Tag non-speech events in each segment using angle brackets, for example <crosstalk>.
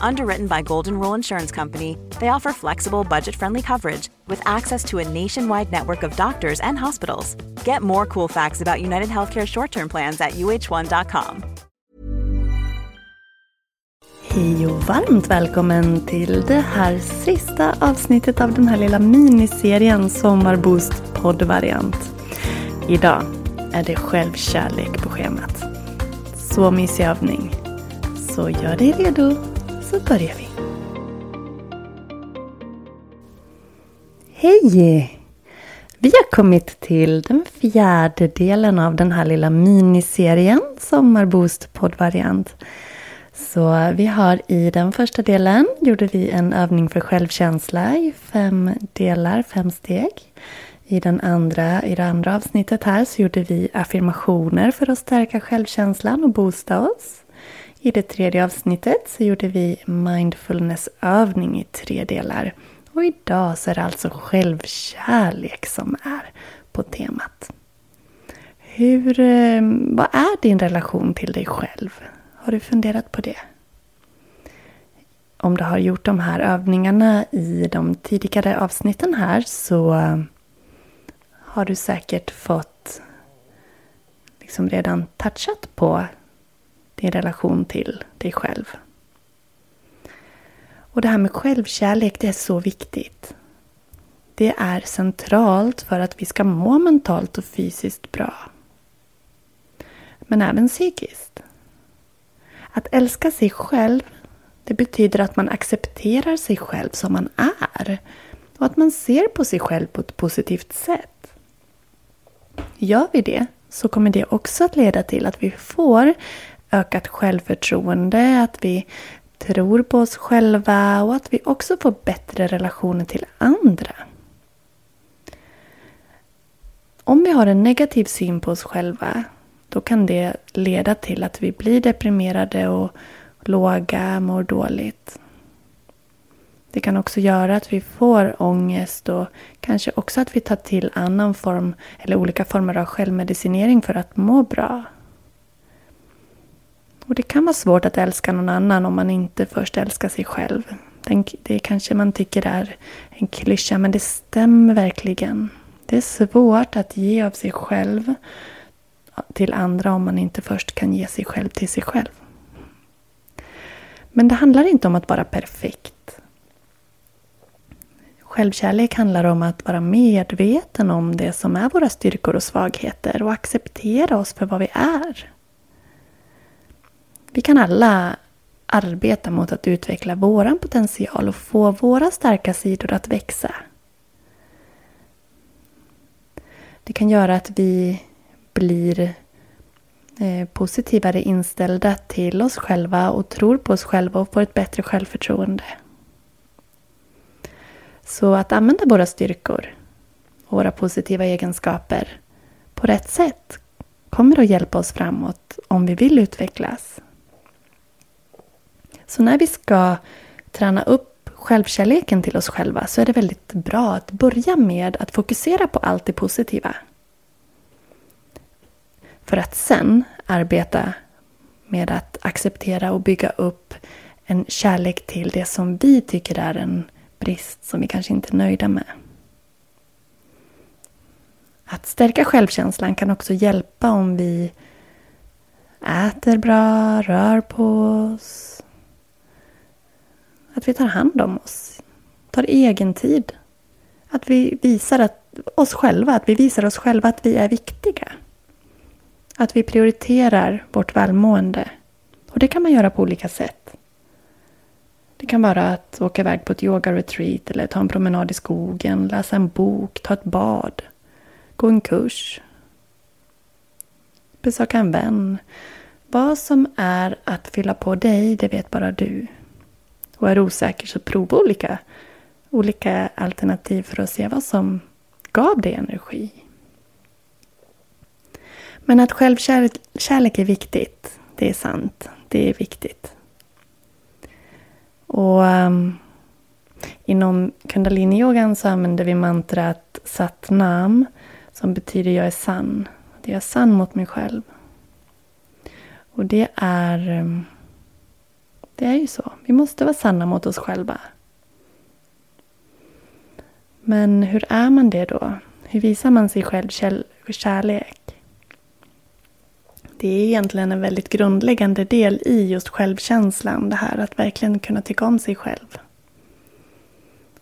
Underwritten by Golden Rule Insurance Company, they offer flexible, budget friendly coverage with access to a nationwide network of doctors and hospitals. Get more cool facts about United Healthcare short term plans at uh1.com. Hej och varmt välkommen till det här sista avsnittet av den här lilla miniserien Sommarboost poddvariant. Idag är det självkärlek på schemat. Så mysig övning. Så gör dig redo så börjar vi. Hej! Vi har kommit till den fjärde delen av den här lilla miniserien Sommarboost poddvariant. Så vi har i den första delen gjorde vi en övning för självkänsla i fem delar, fem steg. I, den andra, I det andra avsnittet här så gjorde vi affirmationer för att stärka självkänslan och boosta oss. I det tredje avsnittet så gjorde vi mindfulnessövning i tre delar. Och idag så är det alltså självkärlek som är på temat. Hur, eh, vad är din relation till dig själv? Har du funderat på det? Om du har gjort de här övningarna i de tidigare avsnitten här så har du säkert fått liksom redan touchat på din relation till dig själv. Och det här med självkärlek, det är så viktigt. Det är centralt för att vi ska må mentalt och fysiskt bra. Men även psykiskt. Att älska sig själv, det betyder att man accepterar sig själv som man är. Och att man ser på sig själv på ett positivt sätt. Gör vi det så kommer det också att leda till att vi får ökat självförtroende, att vi tror på oss själva och att vi också får bättre relationer till andra. Om vi har en negativ syn på oss själva då kan det leda till att vi blir deprimerade och låga, mår dåligt. Det kan också göra att vi får ångest och kanske också att vi tar till annan form eller olika former av självmedicinering för att må bra. Och det kan vara svårt att älska någon annan om man inte först älskar sig själv. Det kanske man tycker är en klyscha, men det stämmer verkligen. Det är svårt att ge av sig själv till andra om man inte först kan ge sig själv till sig själv. Men det handlar inte om att vara perfekt. Självkärlek handlar om att vara medveten om det som är våra styrkor och svagheter och acceptera oss för vad vi är. Vi kan alla arbeta mot att utveckla våran potential och få våra starka sidor att växa. Det kan göra att vi blir eh, positivare inställda till oss själva och tror på oss själva och får ett bättre självförtroende. Så att använda våra styrkor och våra positiva egenskaper på rätt sätt kommer att hjälpa oss framåt om vi vill utvecklas. Så när vi ska träna upp självkärleken till oss själva så är det väldigt bra att börja med att fokusera på allt det positiva. För att sen arbeta med att acceptera och bygga upp en kärlek till det som vi tycker är en brist som vi kanske inte är nöjda med. Att stärka självkänslan kan också hjälpa om vi äter bra, rör på oss. Att vi tar hand om oss, tar egen tid. Att vi visar att, oss själva, att vi visar oss själva att vi är viktiga. Att vi prioriterar vårt välmående. Och det kan man göra på olika sätt. Det kan vara att åka iväg på ett yoga-retreat eller ta en promenad i skogen, läsa en bok, ta ett bad, gå en kurs, besöka en vän. Vad som är att fylla på dig, det vet bara du. Och är osäker så prova olika, olika alternativ för att se vad som gav dig energi. Men att självkärlek är viktigt, det är sant. Det är viktigt. Och um, inom kundaliniyogan så använder vi mantrat satnam som betyder jag är sann. Det är sann mot mig själv. Och det är... Um, det är ju så. Vi måste vara sanna mot oss själva. Men hur är man det då? Hur visar man sig själv kärlek? Det är egentligen en väldigt grundläggande del i just självkänslan. Det här att verkligen kunna tycka om sig själv.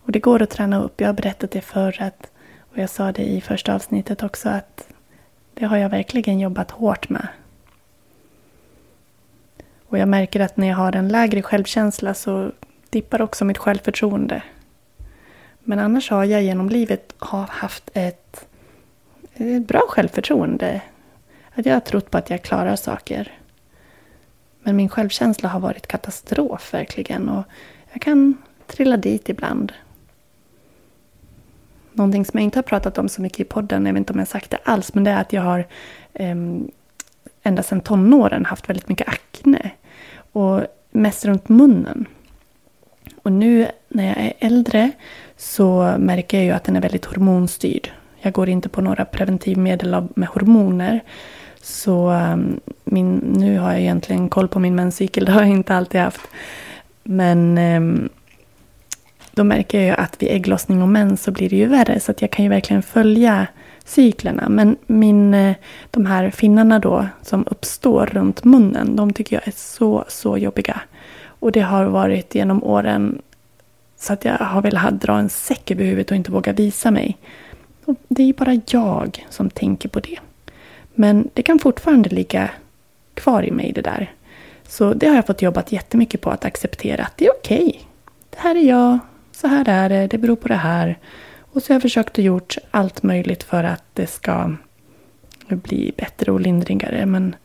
Och det går att träna upp. Jag har berättat det förr att, och jag sa det i första avsnittet också att det har jag verkligen jobbat hårt med. Och jag märker att när jag har en lägre självkänsla så dippar också mitt självförtroende. Men annars har jag genom livet haft ett, ett bra självförtroende. Att jag har trott på att jag klarar saker. Men min självkänsla har varit katastrof verkligen. Och jag kan trilla dit ibland. Någonting som jag inte har pratat om så mycket i podden, jag vet inte om jag sagt det alls, men det är att jag har eh, ända sedan tonåren haft väldigt mycket akne. Och mest runt munnen. Och nu när jag är äldre så märker jag ju att den är väldigt hormonstyrd. Jag går inte på några preventivmedel med hormoner. Så ehm, min, nu har jag egentligen koll på min menscykel, det har jag inte alltid haft. Men ehm, då märker jag ju att vid ägglossning och mens så blir det ju värre. Så att jag kan ju verkligen följa cyklerna. Men min, eh, de här finnarna då som uppstår runt munnen, de tycker jag är så, så jobbiga. Och det har varit genom åren så att jag har velat dra en säck över huvudet och inte våga visa mig. Och det är ju bara jag som tänker på det. Men det kan fortfarande ligga kvar i mig det där. Så det har jag fått jobbat jättemycket på att acceptera att det är okej. Okay. Det här är jag, så här är det, det beror på det här. Och så har jag försökt och gjort allt möjligt för att det ska bli bättre och lindrigare. Men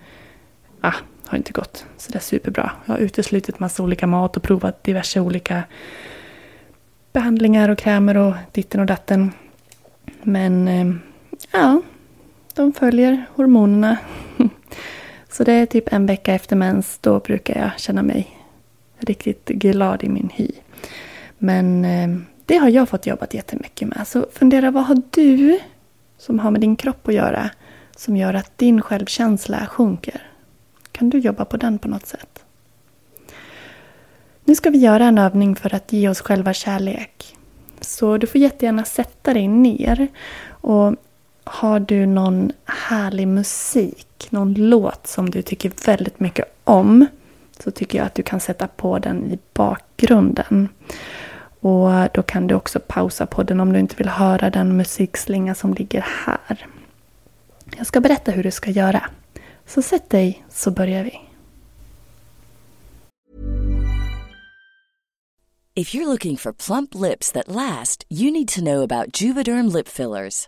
ah, har inte gått så där superbra. Jag har uteslutit massa olika mat och provat diverse olika behandlingar och krämer och ditten och datten. Men eh, ja, de följer hormonerna. <laughs> Så det är typ en vecka efter mens. Då brukar jag känna mig riktigt glad i min hy. Men eh, det har jag fått jobbat jättemycket med. Så fundera, vad har du som har med din kropp att göra som gör att din självkänsla sjunker? Kan du jobba på den på något sätt? Nu ska vi göra en övning för att ge oss själva kärlek. Så du får jättegärna sätta dig ner och har du någon härlig musik, någon låt som du tycker väldigt mycket om så tycker jag att du kan sätta på den i bakgrunden. Och då kan du också pausa podden om du inte vill höra den musikslinga som ligger här. Jag ska berätta hur du ska göra. Så sätt dig så börjar vi. If you're looking for plump lips that last, you need to know about Juvederm lip fillers.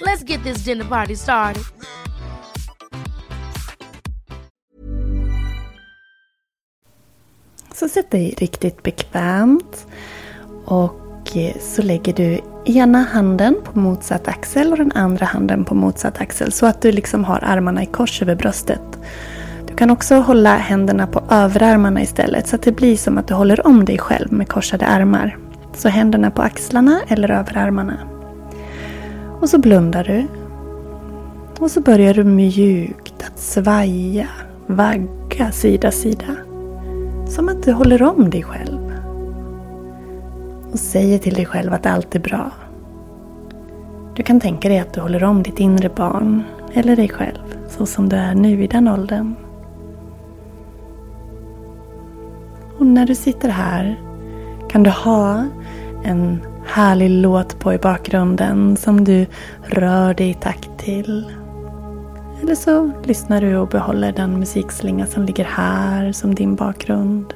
Let's get this dinner party started. Så sätt dig riktigt bekvämt och eh, så lägger du ena handen på motsatt axel och den andra handen på motsatt axel så att du liksom har armarna i kors över bröstet. Du kan också hålla händerna på överarmarna istället så att det blir som att du håller om dig själv med korsade armar. Så händerna på axlarna eller överarmarna. Och så blundar du. Och så börjar du mjukt att svaja, vagga sida sida. Som att du håller om dig själv. Och säger till dig själv att allt är bra. Du kan tänka dig att du håller om ditt inre barn eller dig själv så som du är nu i den åldern. Och när du sitter här kan du ha en härlig låt på i bakgrunden som du rör dig i takt till. Eller så lyssnar du och behåller den musikslinga som ligger här som din bakgrund.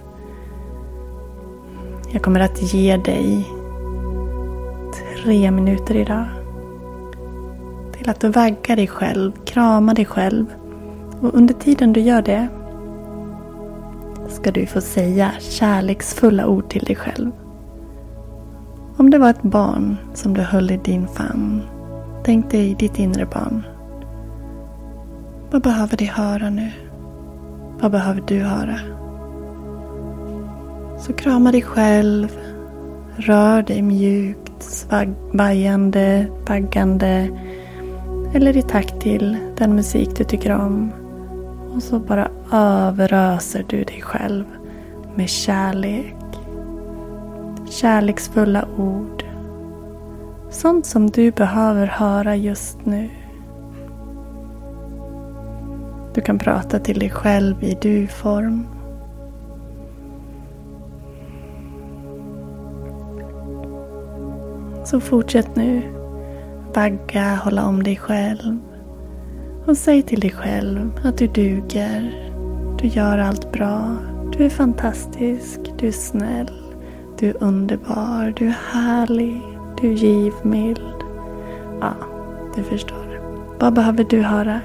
Jag kommer att ge dig tre minuter idag. Till att du vaggar dig själv, kramar dig själv. Och under tiden du gör det ska du få säga kärleksfulla ord till dig själv. Om det var ett barn som du höll i din famn. Tänk dig ditt inre barn. Vad behöver det höra nu? Vad behöver du höra? Så krama dig själv. Rör dig mjukt, svajande, vaggande. Eller i takt till den musik du tycker om. Och så bara överöser du dig själv med kärlek. Kärleksfulla ord. Sånt som du behöver höra just nu. Du kan prata till dig själv i du-form. Så fortsätt nu. Vagga, hålla om dig själv. Och säg till dig själv att du duger. Du gör allt bra. Du är fantastisk. Du är snäll. Du är underbar. Du är härlig. Du är givmild. Ja, du förstår. Vad behöver du höra?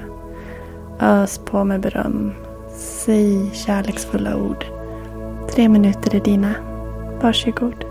Ös på med beröm. Säg kärleksfulla ord. Tre minuter är dina. Varsågod.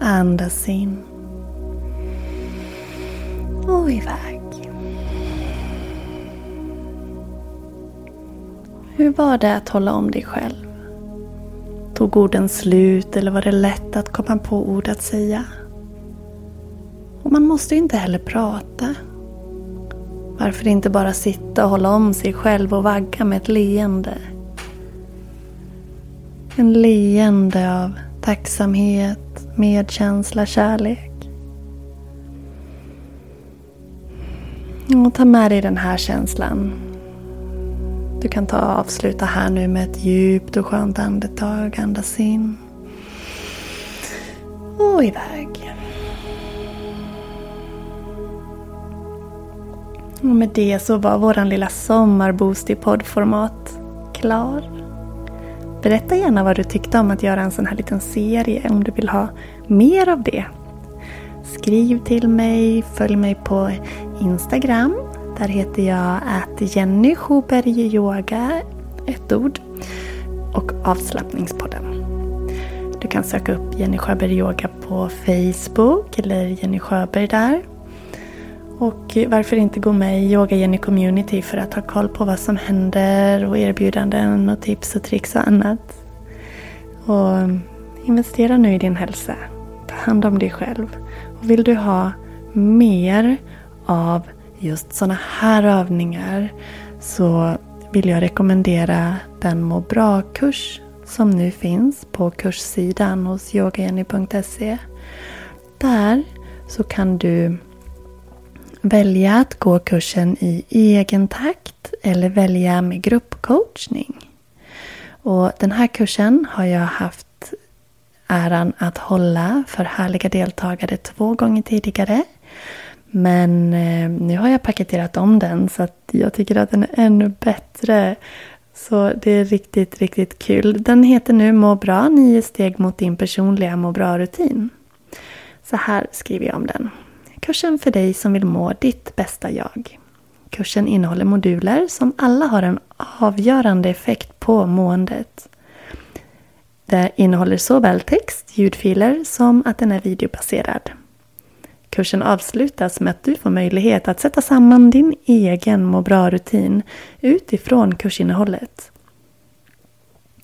Andas in. Och iväg. Hur var det att hålla om dig själv? Tog orden slut eller var det lätt att komma på ord att säga? Och man måste ju inte heller prata. Varför inte bara sitta och hålla om sig själv och vagga med ett leende? En leende av tacksamhet, medkänsla, kärlek. Och ta med dig den här känslan. Du kan ta och avsluta här nu med ett djupt och skönt andetag. Andas in. Och iväg. Och med det så var våran lilla sommarboost i poddformat klar. Berätta gärna vad du tyckte om att göra en sån här liten serie om du vill ha mer av det. Skriv till mig, följ mig på Instagram. Där heter jag att Jenny Schuberg Yoga, ett ord, och avslappningspodden. Du kan söka upp Jenny Sjöberg Yoga på Facebook eller Jenny Sjöberg där. Och varför inte gå med i Yoga Jenny Community för att ha koll på vad som händer och erbjudanden och tips och tricks och annat. Och investera nu i din hälsa. Ta hand om dig själv. Och vill du ha mer av just sådana här övningar så vill jag rekommendera den må bra-kurs som nu finns på kurssidan hos yogajenny.se. Där så kan du välja att gå kursen i egen takt eller välja med gruppcoachning. Och den här kursen har jag haft äran att hålla för härliga deltagare två gånger tidigare. Men eh, nu har jag paketerat om den så att jag tycker att den är ännu bättre. Så det är riktigt, riktigt kul. Den heter nu Må bra, nio steg mot din personliga må bra-rutin. Så här skriver jag om den. Kursen för dig som vill må ditt bästa jag. Kursen innehåller moduler som alla har en avgörande effekt på måendet. Det innehåller såväl text, ljudfiler som att den är videobaserad. Kursen avslutas med att du får möjlighet att sätta samman din egen må bra-rutin utifrån kursinnehållet.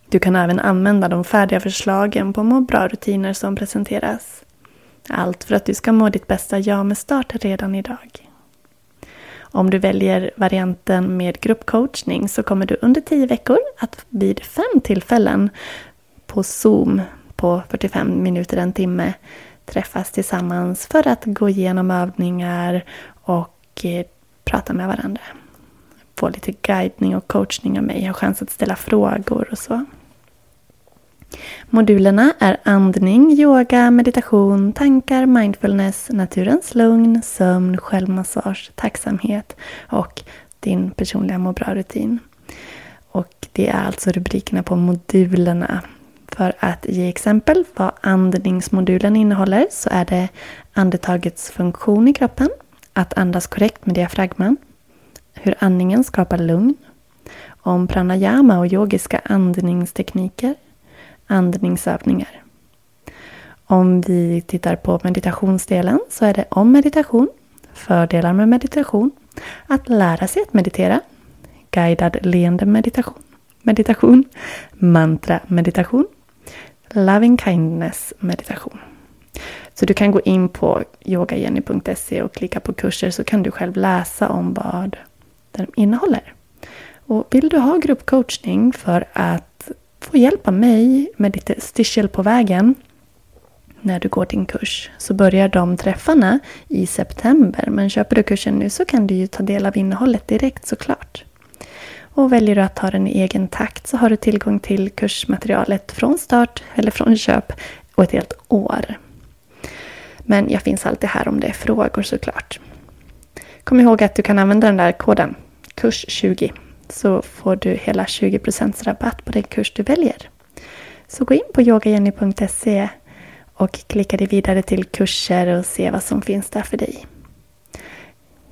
Du kan även använda de färdiga förslagen på må bra-rutiner som presenteras. Allt för att du ska må ditt bästa jag med start redan idag. Om du väljer varianten med gruppcoachning så kommer du under 10 veckor att vid fem tillfällen på Zoom på 45 minuter, en timme träffas tillsammans för att gå igenom övningar och eh, prata med varandra. Få lite guidning och coachning av mig, ha chans att ställa frågor och så. Modulerna är andning, yoga, meditation, tankar, mindfulness, naturens lugn, sömn, självmassage, tacksamhet och din personliga må bra-rutin. Och det är alltså rubrikerna på modulerna. För att ge exempel vad andningsmodulen innehåller så är det andetagets funktion i kroppen, att andas korrekt med diafragman, hur andningen skapar lugn, om pranayama och yogiska andningstekniker, andningsövningar. Om vi tittar på meditationsdelen så är det om meditation, fördelar med meditation, att lära sig att meditera, guidad leende meditation, meditation, mantra meditation, loving kindness meditation. Så du kan gå in på yogajenny.se och klicka på kurser så kan du själv läsa om vad den innehåller. Och vill du ha gruppcoachning för att få hjälp av mig med lite styrsel på vägen när du går din kurs så börjar de träffarna i september. Men köper du kursen nu så kan du ju ta del av innehållet direkt såklart. Och väljer du att ta den i egen takt så har du tillgång till kursmaterialet från start eller från köp och ett helt år. Men jag finns alltid här om det är frågor såklart. Kom ihåg att du kan använda den där koden KURS20 så får du hela 20% rabatt på den kurs du väljer. Så gå in på yogajenny.se och klicka dig vidare till kurser och se vad som finns där för dig.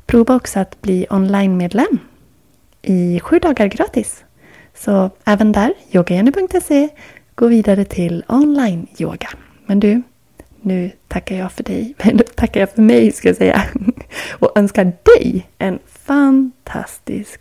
Prova också att bli online-medlem i sju dagar gratis. Så även där, yogajenny.se, gå vidare till online-yoga. Men du, nu tackar jag för dig, <laughs> nu tackar jag för mig ska jag säga. <laughs> Och önskar dig en fantastisk.